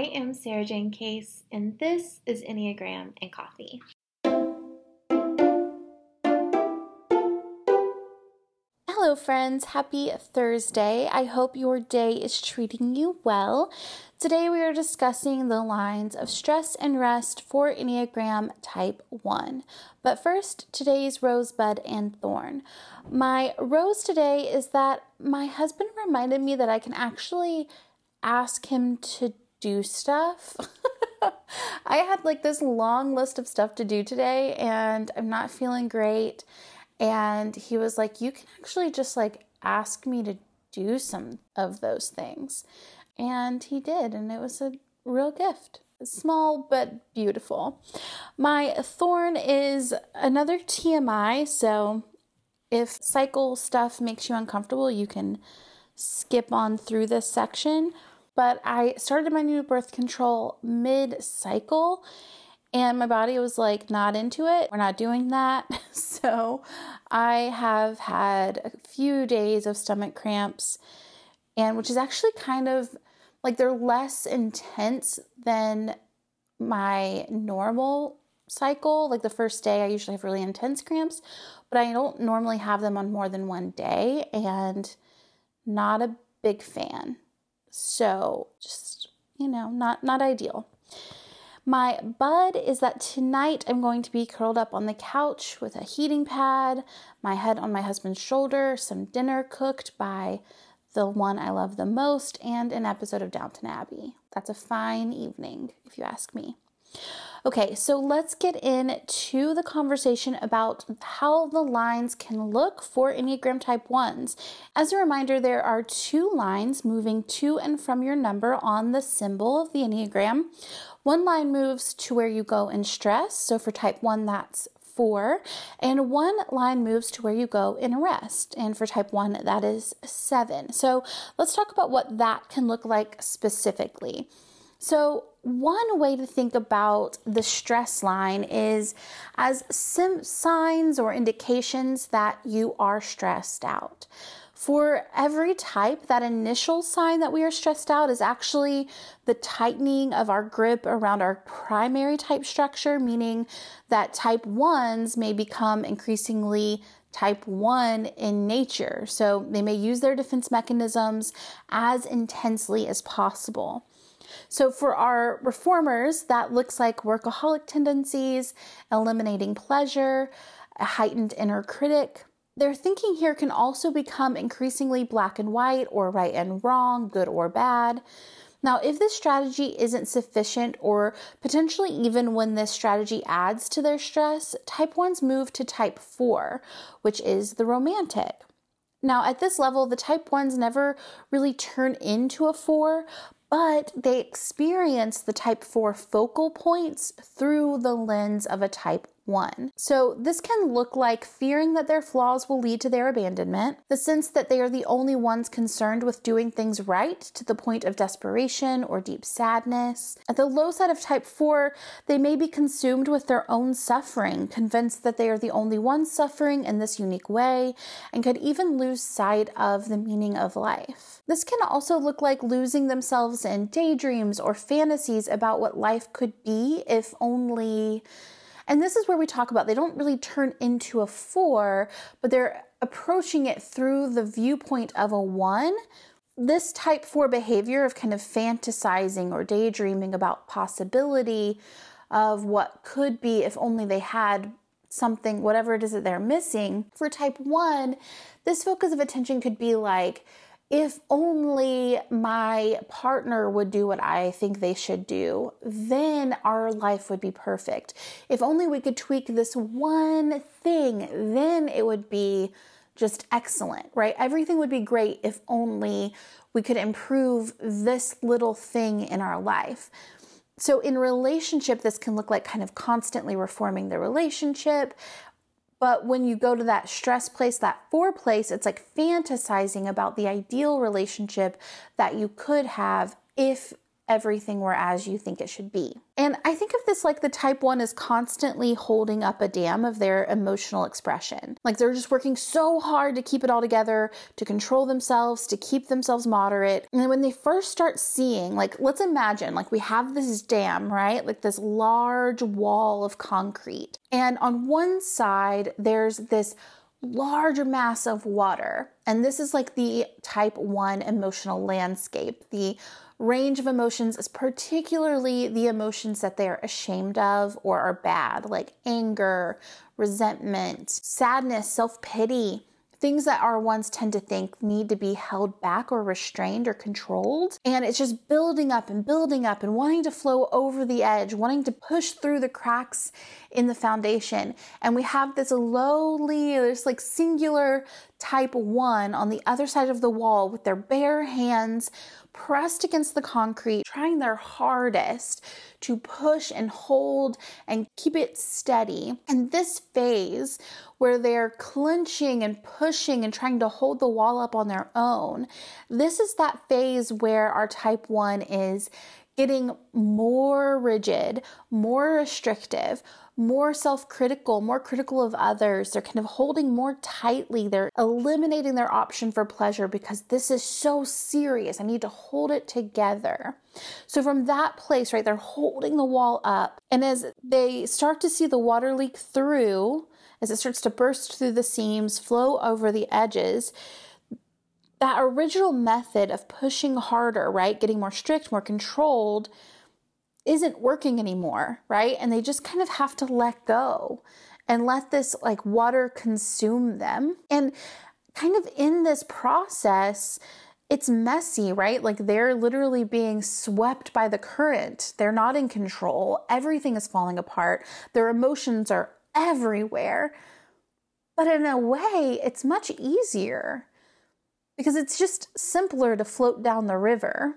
I am Sarah Jane Case, and this is Enneagram and Coffee. Hello, friends. Happy Thursday. I hope your day is treating you well. Today, we are discussing the lines of stress and rest for Enneagram Type 1. But first, today's rosebud and thorn. My rose today is that my husband reminded me that I can actually ask him to do stuff. I had like this long list of stuff to do today, and I'm not feeling great. And he was like, You can actually just like ask me to do some of those things. And he did, and it was a real gift. Small but beautiful. My thorn is another TMI, so if cycle stuff makes you uncomfortable, you can skip on through this section. But I started my new birth control mid cycle and my body was like not into it. We're not doing that. So I have had a few days of stomach cramps and which is actually kind of like they're less intense than my normal cycle. Like the first day I usually have really intense cramps, but I don't normally have them on more than one day and not a big fan. So just, you know, not not ideal. My bud is that tonight I'm going to be curled up on the couch with a heating pad, my head on my husband's shoulder, some dinner cooked by the one I love the most, and an episode of Downton Abbey. That's a fine evening, if you ask me. Okay, so let's get into the conversation about how the lines can look for Enneagram Type 1s. As a reminder, there are two lines moving to and from your number on the symbol of the Enneagram. One line moves to where you go in stress. So for type 1, that's four, and one line moves to where you go in rest. And for type one, that is seven. So let's talk about what that can look like specifically. So, one way to think about the stress line is as sim- signs or indications that you are stressed out. For every type, that initial sign that we are stressed out is actually the tightening of our grip around our primary type structure, meaning that type 1s may become increasingly type 1 in nature. So they may use their defense mechanisms as intensely as possible. So, for our reformers, that looks like workaholic tendencies, eliminating pleasure, a heightened inner critic. Their thinking here can also become increasingly black and white or right and wrong, good or bad. Now, if this strategy isn't sufficient, or potentially even when this strategy adds to their stress, type 1s move to type 4, which is the romantic. Now, at this level, the type 1s never really turn into a 4, but they experience the type 4 focal points through the lens of a type 1. So, this can look like fearing that their flaws will lead to their abandonment, the sense that they are the only ones concerned with doing things right to the point of desperation or deep sadness. At the low side of type 4, they may be consumed with their own suffering, convinced that they are the only ones suffering in this unique way, and could even lose sight of the meaning of life. This can also look like losing themselves in daydreams or fantasies about what life could be if only and this is where we talk about they don't really turn into a four, but they're approaching it through the viewpoint of a one. This type four behavior of kind of fantasizing or daydreaming about possibility of what could be if only they had something, whatever it is that they're missing. For type one, this focus of attention could be like, if only my partner would do what I think they should do, then our life would be perfect. If only we could tweak this one thing, then it would be just excellent, right? Everything would be great if only we could improve this little thing in our life. So, in relationship, this can look like kind of constantly reforming the relationship but when you go to that stress place, that four place, it's like fantasizing about the ideal relationship that you could have if everything were as you think it should be. And I think of this like the type one is constantly holding up a dam of their emotional expression. Like they're just working so hard to keep it all together, to control themselves, to keep themselves moderate. And when they first start seeing, like, let's imagine, like, we have this dam, right? Like this large wall of concrete. And on one side, there's this larger mass of water. And this is like the type 1 emotional landscape. The range of emotions is particularly the emotions that they are ashamed of or are bad, like anger, resentment, sadness, self pity, things that our ones tend to think need to be held back or restrained or controlled. And it's just building up and building up and wanting to flow over the edge, wanting to push through the cracks in the foundation. And we have this lowly, this like singular type one on the other side of the wall with their bare hands pressed against the concrete, trying their hardest to push and hold and keep it steady. And this phase where they're clenching and pushing and trying to hold the wall up on their own, this is that phase where our type 1 is getting more rigid, more restrictive, more self critical, more critical of others. They're kind of holding more tightly. They're eliminating their option for pleasure because this is so serious. I need to hold it together. So, from that place, right, they're holding the wall up. And as they start to see the water leak through, as it starts to burst through the seams, flow over the edges, that original method of pushing harder, right, getting more strict, more controlled, isn't working anymore, right? And they just kind of have to let go and let this like water consume them. And kind of in this process, it's messy, right? Like they're literally being swept by the current. They're not in control. Everything is falling apart. Their emotions are everywhere. But in a way, it's much easier because it's just simpler to float down the river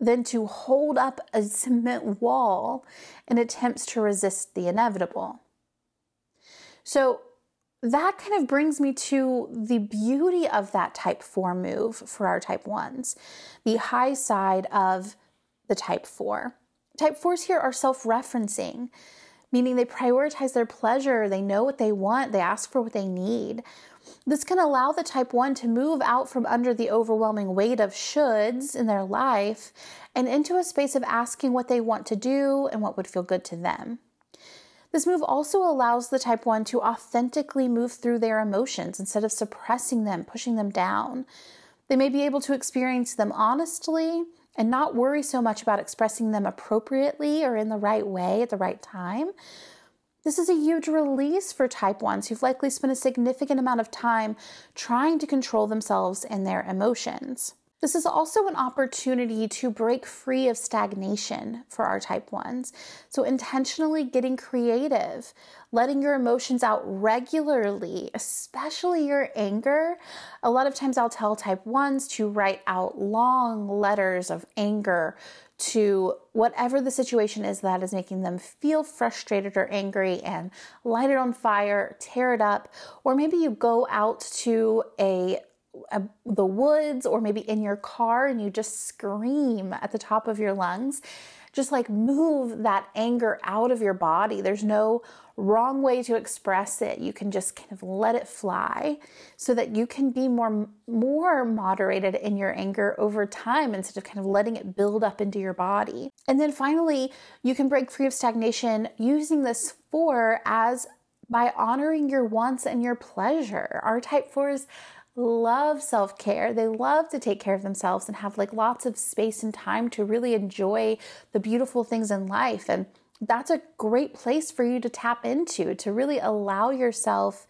than to hold up a cement wall in attempts to resist the inevitable. So that kind of brings me to the beauty of that type 4 move for our type 1s, the high side of the type 4. Type 4s here are self referencing, meaning they prioritize their pleasure, they know what they want, they ask for what they need. This can allow the type 1 to move out from under the overwhelming weight of shoulds in their life and into a space of asking what they want to do and what would feel good to them. This move also allows the type 1 to authentically move through their emotions instead of suppressing them, pushing them down. They may be able to experience them honestly and not worry so much about expressing them appropriately or in the right way at the right time, this is a huge release for type 1s who've likely spent a significant amount of time trying to control themselves and their emotions. This is also an opportunity to break free of stagnation for our type 1s. So, intentionally getting creative, letting your emotions out regularly, especially your anger. A lot of times, I'll tell type 1s to write out long letters of anger to whatever the situation is that is making them feel frustrated or angry and light it on fire, tear it up, or maybe you go out to a, a, the woods or maybe in your car and you just scream at the top of your lungs. Just like move that anger out of your body. There's no wrong way to express it. You can just kind of let it fly so that you can be more more moderated in your anger over time instead of kind of letting it build up into your body. And then finally, you can break free of stagnation using this 4 as by honoring your wants and your pleasure. Our type 4s love self care. They love to take care of themselves and have like lots of space and time to really enjoy the beautiful things in life. And that's a great place for you to tap into to really allow yourself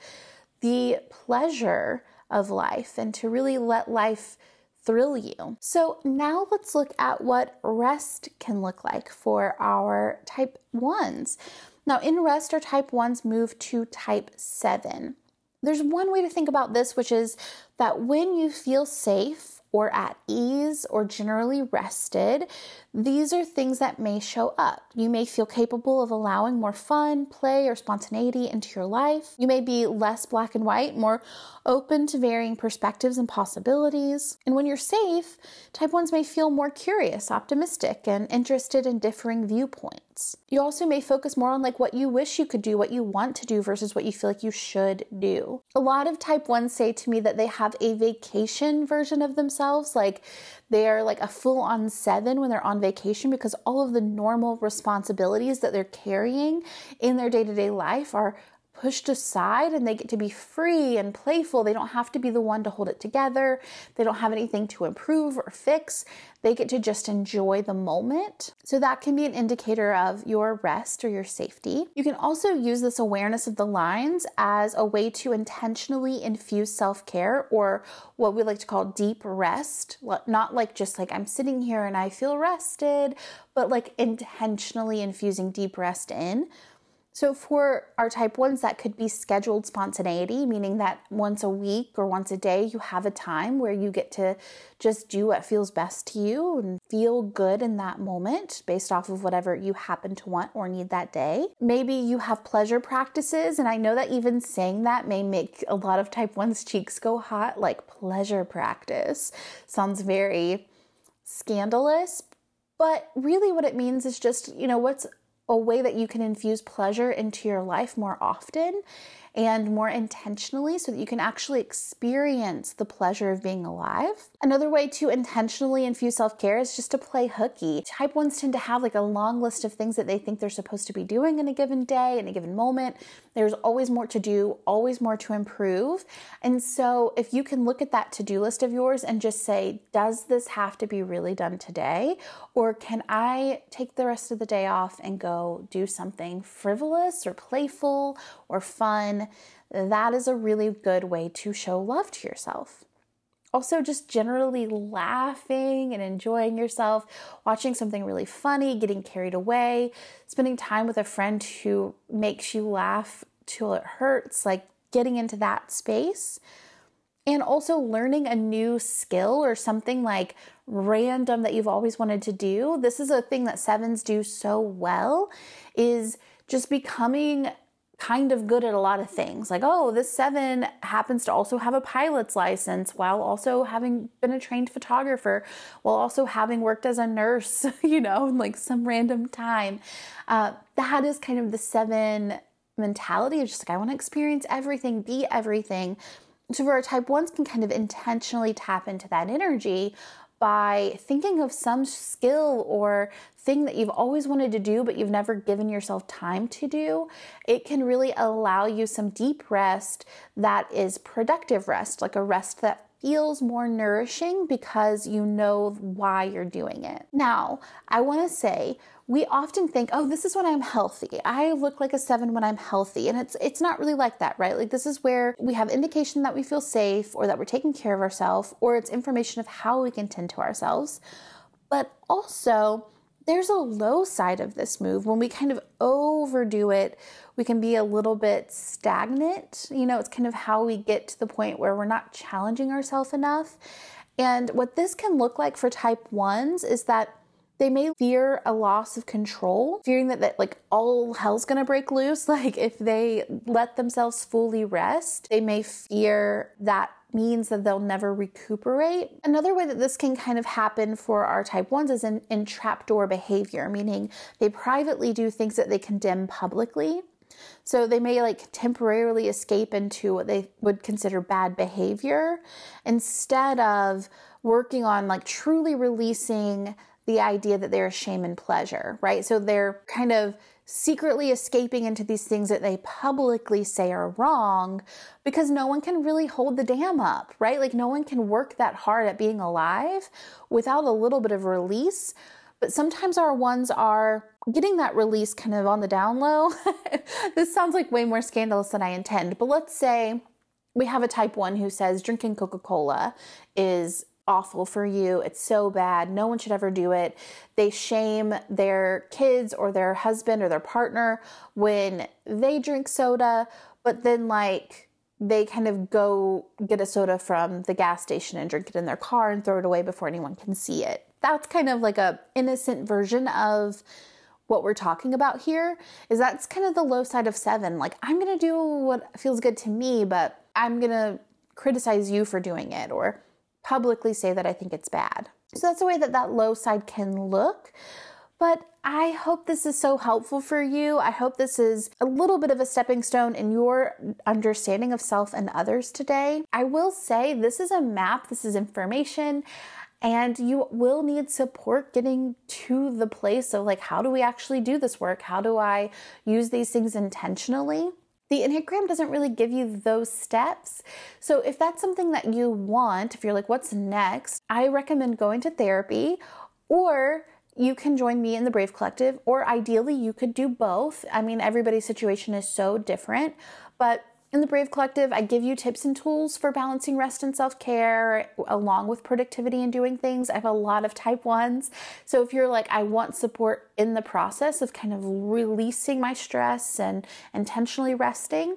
the pleasure of life and to really let life thrill you. So, now let's look at what rest can look like for our type 1s. Now, in rest, our type 1s move to type 7. There's one way to think about this, which is that when you feel safe or at ease or generally rested, these are things that may show up. You may feel capable of allowing more fun, play, or spontaneity into your life. You may be less black and white, more open to varying perspectives and possibilities. And when you're safe, type 1s may feel more curious, optimistic, and interested in differing viewpoints. You also may focus more on like what you wish you could do, what you want to do versus what you feel like you should do. A lot of type 1s say to me that they have a vacation version of themselves, like they're like a full on 7 when they're on vacation because all of the normal responsibilities that they're carrying in their day-to-day life are pushed aside and they get to be free and playful. They don't have to be the one to hold it together. They don't have anything to improve or fix. They get to just enjoy the moment. So that can be an indicator of your rest or your safety. You can also use this awareness of the lines as a way to intentionally infuse self care or what we like to call deep rest. Not like just like I'm sitting here and I feel rested, but like intentionally infusing deep rest in. So, for our type ones, that could be scheduled spontaneity, meaning that once a week or once a day, you have a time where you get to just do what feels best to you and feel good in that moment based off of whatever you happen to want or need that day. Maybe you have pleasure practices, and I know that even saying that may make a lot of type ones' cheeks go hot, like pleasure practice. Sounds very scandalous, but really what it means is just, you know, what's a way that you can infuse pleasure into your life more often and more intentionally so that you can actually experience the pleasure of being alive. Another way to intentionally infuse self care is just to play hooky. Type 1s tend to have like a long list of things that they think they're supposed to be doing in a given day, in a given moment. There's always more to do, always more to improve. And so if you can look at that to do list of yours and just say, does this have to be really done today? Or can I take the rest of the day off and go do something frivolous or playful or fun? That is a really good way to show love to yourself. Also, just generally laughing and enjoying yourself, watching something really funny, getting carried away, spending time with a friend who makes you laugh till it hurts, like getting into that space. And also learning a new skill or something like random that you've always wanted to do. This is a thing that sevens do so well is just becoming kind of good at a lot of things. Like, oh, this seven happens to also have a pilot's license while also having been a trained photographer, while also having worked as a nurse, you know, like some random time. Uh, that is kind of the seven mentality of just like, I want to experience everything, be everything. So, our type ones, can kind of intentionally tap into that energy by thinking of some skill or thing that you've always wanted to do but you've never given yourself time to do, it can really allow you some deep rest that is productive rest, like a rest that feels more nourishing because you know why you're doing it. Now, I want to say we often think, "Oh, this is when I'm healthy. I look like a 7 when I'm healthy." And it's it's not really like that, right? Like this is where we have indication that we feel safe or that we're taking care of ourselves or it's information of how we can tend to ourselves. But also, there's a low side of this move. When we kind of overdo it we can be a little bit stagnant. You know it's kind of how we get to the point where we're not challenging ourselves enough. And what this can look like for type 1s is that they may fear a loss of control, fearing that, that like all hell's gonna break loose. Like if they let themselves fully rest, they may fear that means that they'll never recuperate. Another way that this can kind of happen for our type 1s is in, in trapdoor behavior, meaning they privately do things that they condemn publicly. So they may like temporarily escape into what they would consider bad behavior instead of working on like truly releasing the idea that they're shame and pleasure, right? So they're kind of secretly escaping into these things that they publicly say are wrong because no one can really hold the dam up, right? Like no one can work that hard at being alive without a little bit of release. But sometimes our ones are getting that release kind of on the down low. this sounds like way more scandalous than I intend, but let's say we have a type 1 who says drinking Coca-Cola is awful for you. It's so bad. No one should ever do it. They shame their kids or their husband or their partner when they drink soda, but then like they kind of go get a soda from the gas station and drink it in their car and throw it away before anyone can see it. That's kind of like a innocent version of what we're talking about here is that's kind of the low side of 7. Like I'm going to do what feels good to me, but I'm going to criticize you for doing it or publicly say that I think it's bad. So that's the way that that low side can look. But I hope this is so helpful for you. I hope this is a little bit of a stepping stone in your understanding of self and others today. I will say this is a map, this is information, and you will need support getting to the place of like, how do we actually do this work? How do I use these things intentionally? The Enneagram doesn't really give you those steps. So, if that's something that you want, if you're like, what's next? I recommend going to therapy or you can join me in the Brave Collective, or ideally, you could do both. I mean, everybody's situation is so different, but in the Brave Collective, I give you tips and tools for balancing rest and self care along with productivity and doing things. I have a lot of type ones. So if you're like, I want support in the process of kind of releasing my stress and intentionally resting,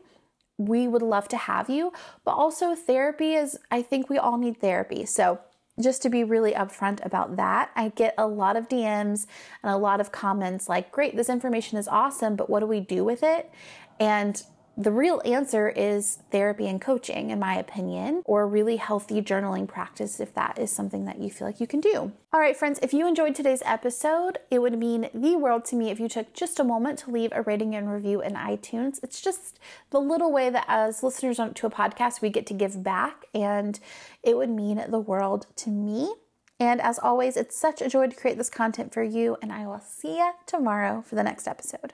we would love to have you. But also, therapy is, I think we all need therapy. So just to be really upfront about that, I get a lot of DMs and a lot of comments like, great, this information is awesome, but what do we do with it? And the real answer is therapy and coaching, in my opinion, or really healthy journaling practice if that is something that you feel like you can do. All right, friends, if you enjoyed today's episode, it would mean the world to me if you took just a moment to leave a rating and review in iTunes. It's just the little way that, as listeners to a podcast, we get to give back, and it would mean the world to me. And as always, it's such a joy to create this content for you, and I will see you tomorrow for the next episode.